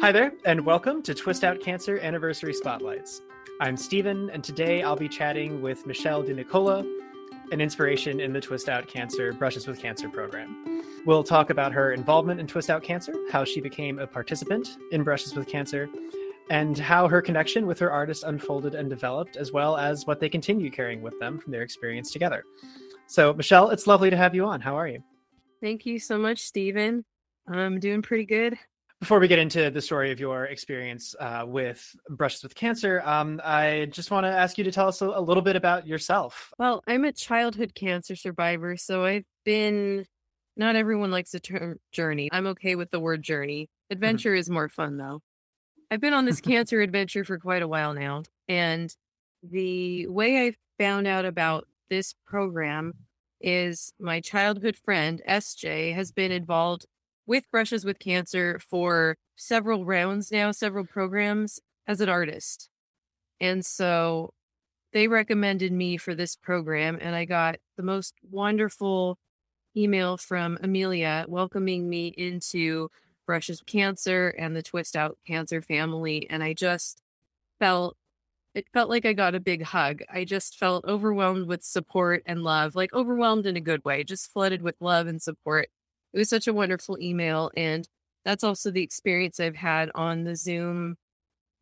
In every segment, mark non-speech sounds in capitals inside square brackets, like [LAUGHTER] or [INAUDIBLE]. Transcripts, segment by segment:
Hi there, and welcome to Twist Out Cancer Anniversary Spotlights. I'm Stephen, and today I'll be chatting with Michelle DeNicola, an inspiration in the Twist Out Cancer Brushes with Cancer program. We'll talk about her involvement in Twist Out Cancer, how she became a participant in Brushes with Cancer, and how her connection with her artist unfolded and developed, as well as what they continue carrying with them from their experience together. So, Michelle, it's lovely to have you on. How are you? Thank you so much, Stephen. I'm doing pretty good. Before we get into the story of your experience uh, with Brushes with Cancer, um, I just want to ask you to tell us a, a little bit about yourself. Well, I'm a childhood cancer survivor, so I've been. Not everyone likes the term journey. I'm okay with the word journey. Mm-hmm. Adventure is more fun, though. I've been on this [LAUGHS] cancer adventure for quite a while now. And the way I found out about this program is my childhood friend, SJ, has been involved with Brushes with Cancer for several rounds now, several programs as an artist. And so they recommended me for this program, and I got the most wonderful email from Amelia welcoming me into Brushes with Cancer and the Twist Out Cancer family. And I just felt it felt like I got a big hug. I just felt overwhelmed with support and love, like overwhelmed in a good way, just flooded with love and support. It was such a wonderful email. And that's also the experience I've had on the Zoom,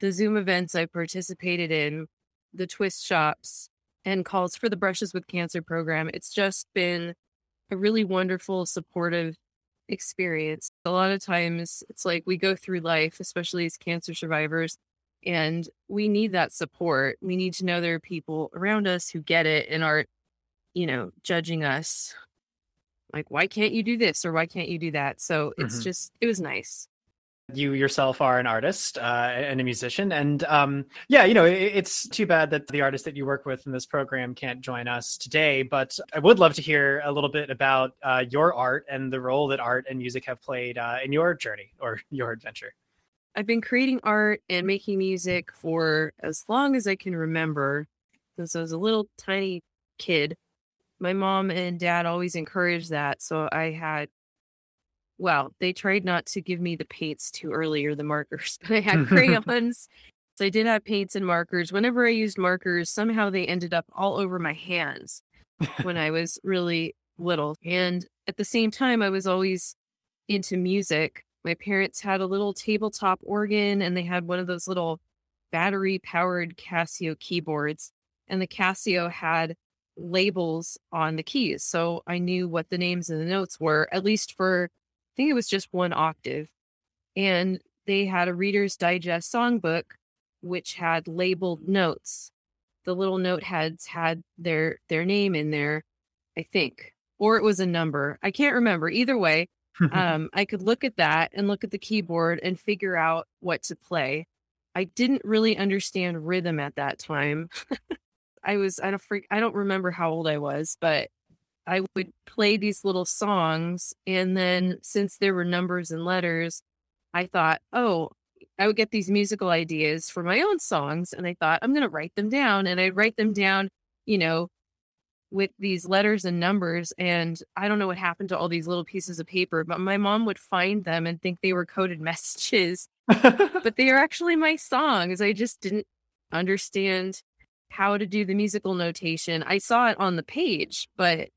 the Zoom events I participated in, the twist shops and calls for the Brushes with Cancer program. It's just been a really wonderful, supportive experience. A lot of times it's like we go through life, especially as cancer survivors, and we need that support. We need to know there are people around us who get it and aren't, you know, judging us. Like, why can't you do this or why can't you do that? So it's Mhm. just, it was nice. You yourself are an artist uh, and a musician, and um, yeah, you know, it, it's too bad that the artist that you work with in this program can't join us today. But I would love to hear a little bit about uh, your art and the role that art and music have played uh, in your journey or [LAUGHS] your adventure. I've been creating art and making music for as long as I can remember since I was a little tiny kid. My mom and dad always encouraged that. So I had, well, they tried not to give me the paints too early or the markers, [LAUGHS] but I had [LAUGHS] crayons. So I did have paints and markers. Whenever I used markers, somehow they ended up all over my hands when I was really little. And at the same time, I was always into music. My parents had a little tabletop organ and they had one of those little battery powered Casio keyboards. And the Casio had labels on the keys. So I knew what the names and the notes were, at least for, I think it was just one octave. And they had a Reader's Digest songbook, which had labeled notes. The little note heads had their their name in there, I think, or it was a number. I can't remember. Either way, [LAUGHS] um, I could look at that and look at the keyboard and figure out what to play. I didn't really understand rhythm at that time. [LAUGHS] I was I don't freak I don't remember how old I was, but I would play these little songs and then since there were numbers and letters, I thought, "Oh, I would get these musical ideas for my own songs and I thought I'm going to write them down and I'd write them down, you know, with these letters and numbers and I don't know what happened to all these little pieces of paper, but my mom would find them and think they were coded [LAUGHS] messages, but they are actually my songs. I just didn't understand how to do the musical notation. I saw it on the page, but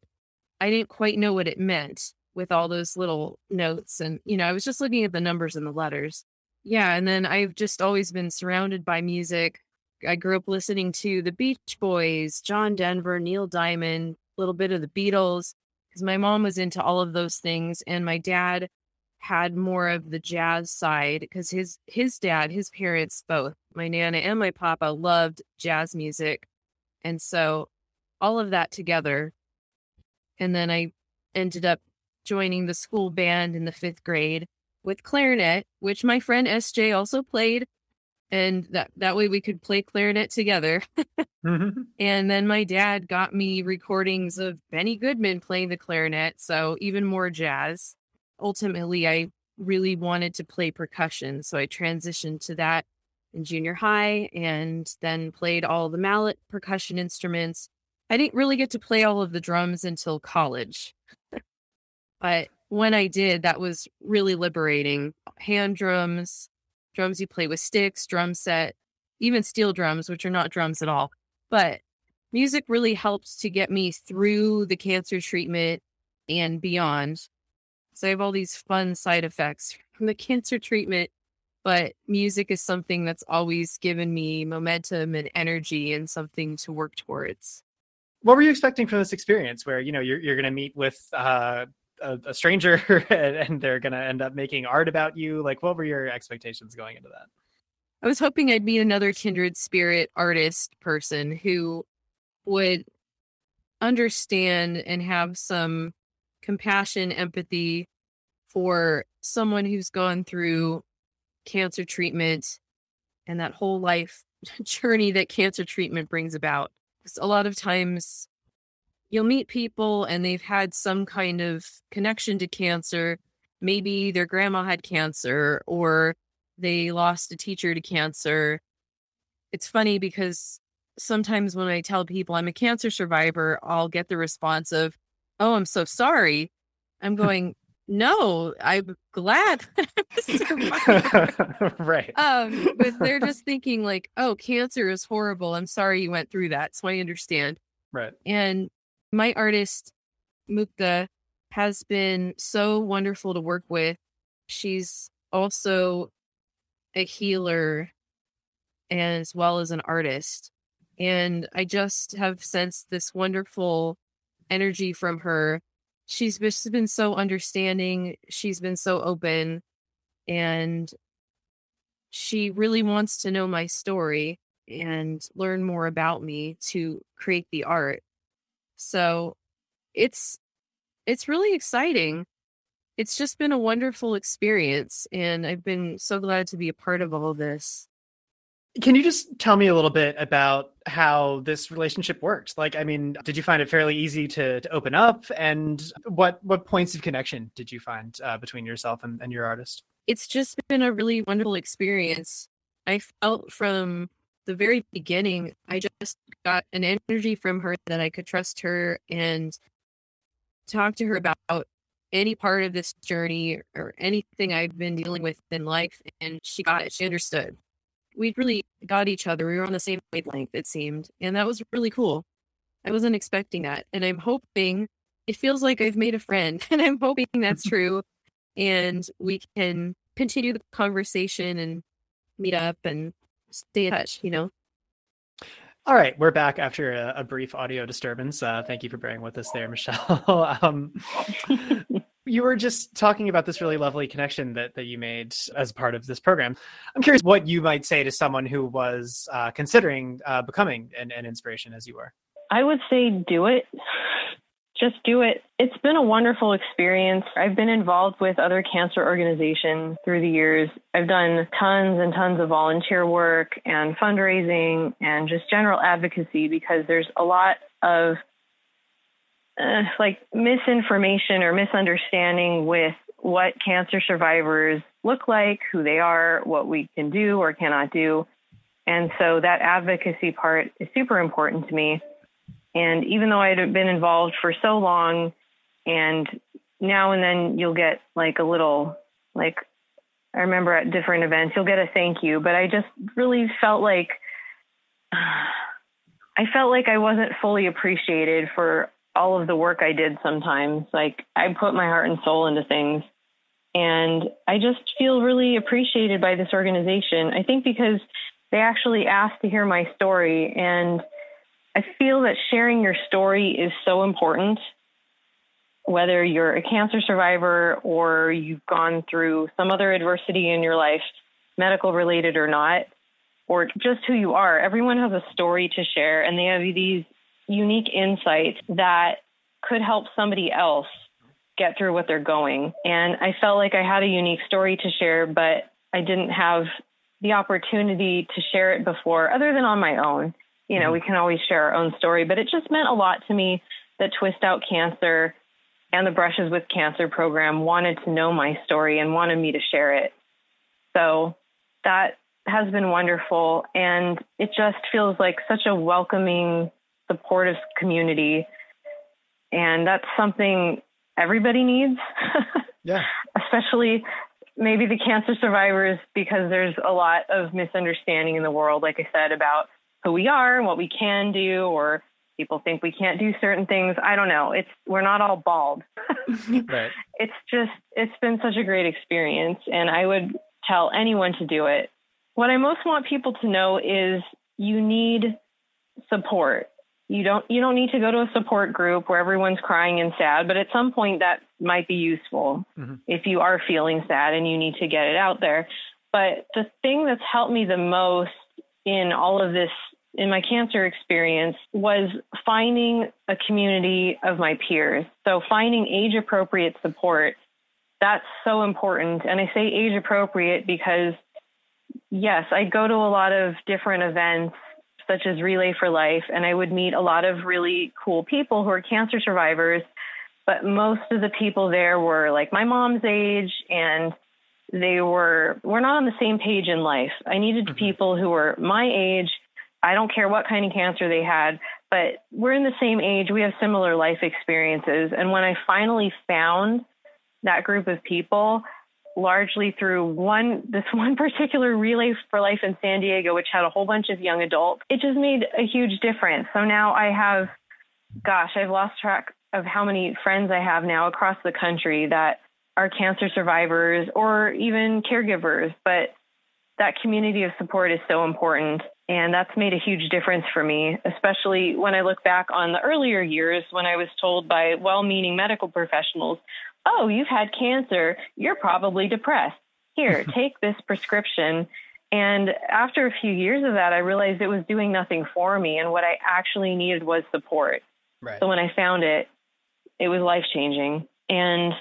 I didn't quite know what it meant with all those little notes and you know, I was just looking at the numbers and the letters. Yeah, and then I've just always been surrounded by music. I grew up listening to the Beach Boys, John Denver, Neil Diamond, a little bit of the Beatles, because my mom was into all of those things, and my dad had more of the jazz side because his his dad, his parents both, my nana and my papa loved jazz music. And so all of that together. And then I ended up joining the school band in the 5th grade with clarinet, which my friend SJ also played and that that way we could play clarinet together. [LAUGHS] Mhm. And then my dad got me recordings of Benny Goodman playing the clarinet, so even more jazz. Ultimately, I really wanted to play percussion, so I transitioned to that in junior high and then played all the mallet percussion instruments. I didn't really get to play all of the drums until college. but when I did, that was really liberating. Hand drums, drums you play with sticks, drum set, even steel drums, which are not drums at all. But music really helped to get me through the cancer treatment and beyond. So I have all these fun side effects from the cancer treatment, but music is something that's always given me momentum and energy and something to work towards. What were you expecting from this experience where, you know, you're, you're going to meet with uh, a, a, stranger [LAUGHS] and, and they're going to end up making art about you? Like, what were your expectations going into that? I was hoping I'd meet another kindred spirit artist person who would understand and have some compassion, empathy for someone who's gone through cancer treatment and that whole life [LAUGHS] journey that cancer treatment brings about. Because a lot of times you'll meet people and they've had some kind of connection to cancer. Maybe their grandma had cancer or they lost a teacher to cancer. It's funny because sometimes when I tell people I'm a cancer survivor, I'll get the response of, Oh, I'm so sorry. I'm [LAUGHS] going, No, I'm glad [LAUGHS] [LAUGHS] right. Um, but they're just thinking like, oh, cancer is horrible. I'm sorry you went through that. So I understand. Right. And my artist, Muktha, has been so wonderful to work with. She's also a healer as well as an artist. And I just have sensed this wonderful energy from her. She's been so understanding. She's been so open. And she really wants to know my story and learn more about me to create the art. So it's it's really exciting it's just been a wonderful experience and I've been so glad to be a part of all of this. Can you just tell me a little bit about how this relationship worked? Like, I mean, did you find it fairly easy to, to open up? And what what points of connection did you find uh, between yourself and, and your artist? It's just been a really wonderful experience. I felt from the very beginning, I just got an energy from her that I could trust her and talk to her about any part of this journey or anything I've been dealing with in life. And she got it. She understood. We really got each other. We were on the same wavelength, it seemed. And that was really cool. I wasn't expecting that. And I'm hoping it feels like I've made a friend. [LAUGHS] And I'm hoping that's [LAUGHS] true. and we can continue the conversation and meet up and stay in touch, you know? All right, we're back after a, a brief audio disturbance. Uh, thank you for bearing with us there, Michelle. [LAUGHS] um, you were just talking about this really lovely connection that, that you made as part of this program. I'm curious what you might say to someone who was uh, considering uh, becoming an, an inspiration as you were. I would say do it just do it. It's been a wonderful experience. I've been involved with other cancer organizations through the years. I've done tons and tons of volunteer work and fundraising and just general advocacy because there's a lot of uh, like misinformation or misunderstanding with what cancer survivors look like, who they are, what we can do or cannot do. And so that advocacy part is super important to me. And even though I'd been involved for so long, and now and then you'll get like a little, like, I remember at different events, you'll get a thank you, but I just really felt like, [SIGHS] I felt like I wasn't fully appreciated for all of the work I did sometimes. Like, I put my heart and soul into things. And I just feel really appreciated by this organization. I think because they actually asked to hear my story and I feel that sharing your story is so important. Whether you're a cancer survivor or you've gone through some other adversity in your life, medical related or not, or just who you are, everyone has a story to share and they have these unique insights that could help somebody else get through what they're going. And I felt like I had a unique story to share, but I didn't have the opportunity to share it before, other than on my own you know, mm-hmm. we can always share our own story, but it just meant a lot to me that Twist Out Cancer and the Brushes with Cancer program wanted to know my story and wanted me to share it. So that has been wonderful. And it just feels like such a welcoming, supportive community. And that's something everybody needs. [LAUGHS] yeah. Especially maybe the cancer survivors, because there's a lot of misunderstanding in the world, like I said, about who we are and what we can do, or people think we can't do certain things. I don't know. It's we're not all bald. [LAUGHS] right. It's just it's been such a great experience, and I would tell anyone to do it. What I most want people to know is you need support. You don't you don't need to go to a support group where everyone's crying and sad, but at some point that might be useful mm-hmm. if you are feeling sad and you need to get it out there. But the thing that's helped me the most in all of this in my cancer experience was finding a community of my peers. So finding age appropriate support. That's so important. And I say age appropriate because yes, I go to a lot of different events such as Relay for Life, and I would meet a lot of really cool people who are cancer survivors. But most of the people there were like my mom's age, and they were we're not on the same page in life. I needed mm-hmm. people who were my age. I don't care what kind of cancer they had, but we're in the same age. We have similar life experiences. And when I finally found that group of people, largely through one this [LAUGHS] one particular relay for life in San Diego which had a whole bunch of young adults. It just made a huge difference. So now I have gosh I've lost track of how many friends I have now across the country that are cancer survivors or even caregivers but that community of support is so important and that's made a huge difference for me especially when I look back on the earlier years when I was told by well-meaning medical professionals oh, you've had cancer. You're probably depressed. Here, [LAUGHS] take this prescription. And after a few years of that, I realized it was doing nothing for me. And what I actually needed was support. Right. So when I found it, it was life changing. And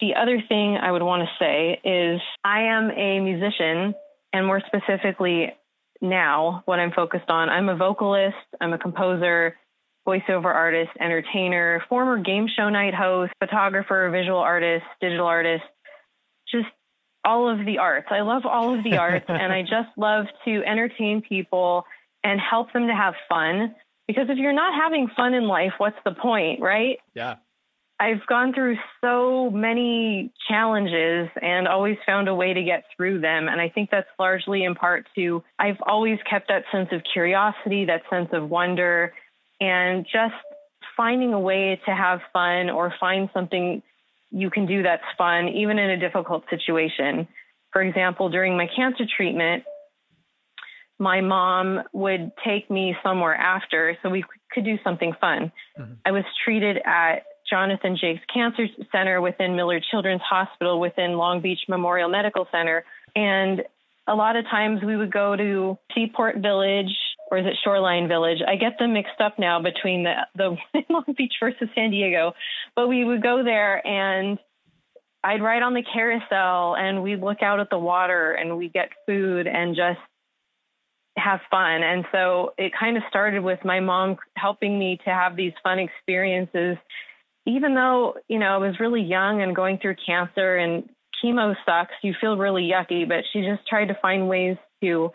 the other thing I would want to say is I am a musician, and more specifically, now what I'm focused on, I'm a vocalist, I'm a composer, voiceover artist, entertainer, former game show night host, photographer, visual artist, digital artist, just all of the arts. I love all of the arts [LAUGHS] and I just love to entertain people and help them to have fun. Because if you're not having fun in life, what's the point, right? Yeah. I've gone through so many challenges and always found a way to get through them. And I think that's largely in part to I've always kept that sense of curiosity, that sense of wonder, and just finding a way to have fun or find something you can do that's fun, even in a difficult situation. For example, during my cancer treatment, my mom would take me somewhere after so we could do something fun. Mm-hmm. I was treated at Jonathan Jaques Cancer Center within Miller Children's Hospital within Long Beach Memorial Medical Center. And a lot of times we would go to Seaport Village or is it Shoreline Village? I get them mixed up now between the the [LAUGHS] Long Beach versus San Diego. But we would go there and I'd ride on the carousel and we'd look out at the water and we'd get food and just have fun. And so it kind of started with my mom helping me to have these fun experiences, even though, you know, I was really young and going through cancer and chemo sucks. You feel really yucky, but she just tried to find ways to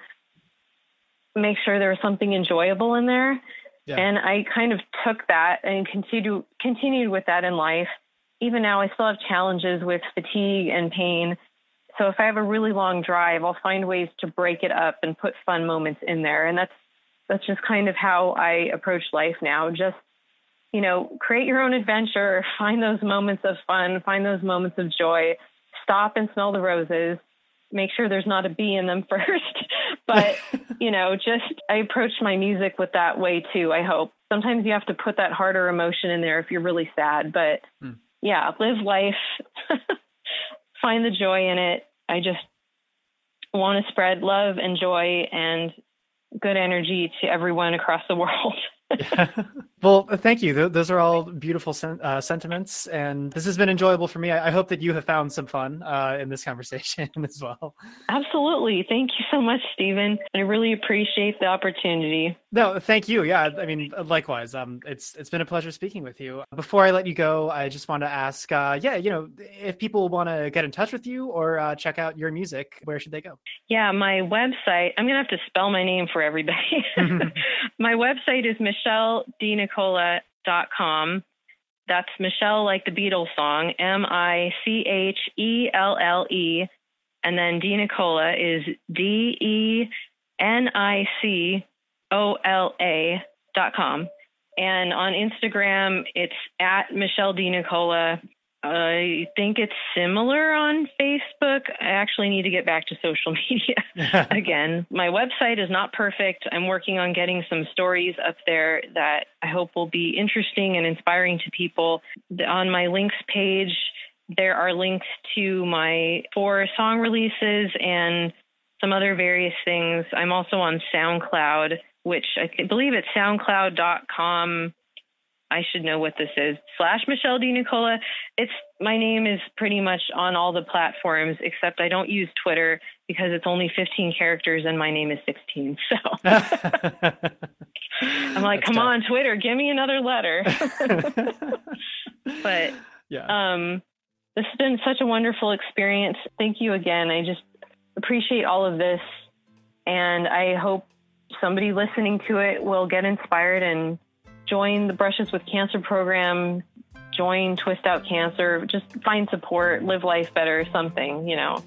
make sure there was something enjoyable in there. Yeah. And I kind of took that and continued continued with that in life. Even now, I still have challenges with fatigue and pain. So if I have a really long drive, I'll find ways to break it up and put fun moments in there. And that's that's just kind of how I approach life now. Just you know, create your own adventure, [LAUGHS] find those moments of fun, find those moments of joy, stop and smell the roses, make sure there's not a bee in them [LAUGHS] first. but, [LAUGHS] you know, just I approach my music with that way too, I hope. Sometimes you have to put that harder emotion in there if you're really sad. But hmm. yeah, live life, [LAUGHS] find the joy in it. I just want to spread love and joy and good energy to everyone across the world. Yeah. Well, thank you. Those are all beautiful sen- uh, sentiments, and this has been enjoyable for me. I, I hope that you have found some fun uh, in this conversation [LAUGHS] as well. Absolutely. Thank you so much, Stephen. I really appreciate the opportunity. No, thank you. Yeah, I mean, likewise. Um, it's it's been a pleasure speaking with you. Before I let you go, I just want to ask, uh, yeah, you know, if people want to get in touch with you or uh, check out your music, where should they go? Yeah, my website. I'm gonna have to spell my name for everybody. [LAUGHS] [LAUGHS] my website is Michelle Dina com, That's Michelle, like the Beatles song, M I C H E L L E. And then D Nicola is D E N I C O L A dot com. And on Instagram, it's at Michelle D Nicola. I think it's similar on Facebook. I actually need to get back to social [LAUGHS] media [LAUGHS] again. My website is not perfect. I'm working on getting some stories up there that I hope will be interesting and inspiring to people. On my links page, there are links to my four song releases and some other various things. I'm also on SoundCloud, which I believe it's soundcloud.com I should know what this is. Slash Michelle D. Nicola. It's my name is pretty much on all the platforms except I don't use Twitter because it's only 15 characters and my name is 16. So [LAUGHS] I'm like, That's come tough. on, Twitter, give me another letter. [LAUGHS] but yeah. um, this has been such a wonderful experience. Thank you again. I just appreciate all of this, and I hope somebody listening to it will get inspired and join the Brushes with Cancer program, join Twist Out Cancer, just find support, live life better, something, you know.